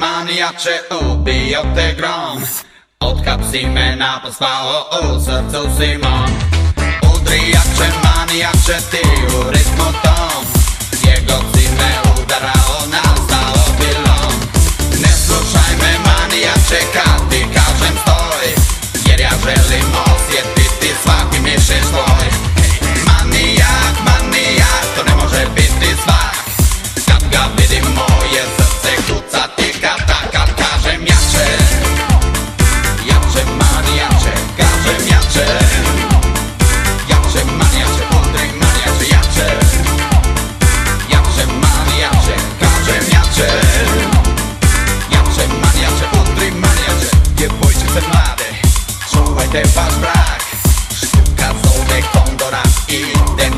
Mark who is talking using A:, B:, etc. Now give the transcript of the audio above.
A: manijače ubio te grom Otkapsi me napospao u srcu si mom. Udrijače, manijače ti u ritmu tom. Njegov si me udarao, nastao bilom Ne slušaj me manijače kad ti kažem stoj. Jer ja želim osjetiti svaki mišić tvoj Pojdę was black, Sztuka z ołówek, kondora i ten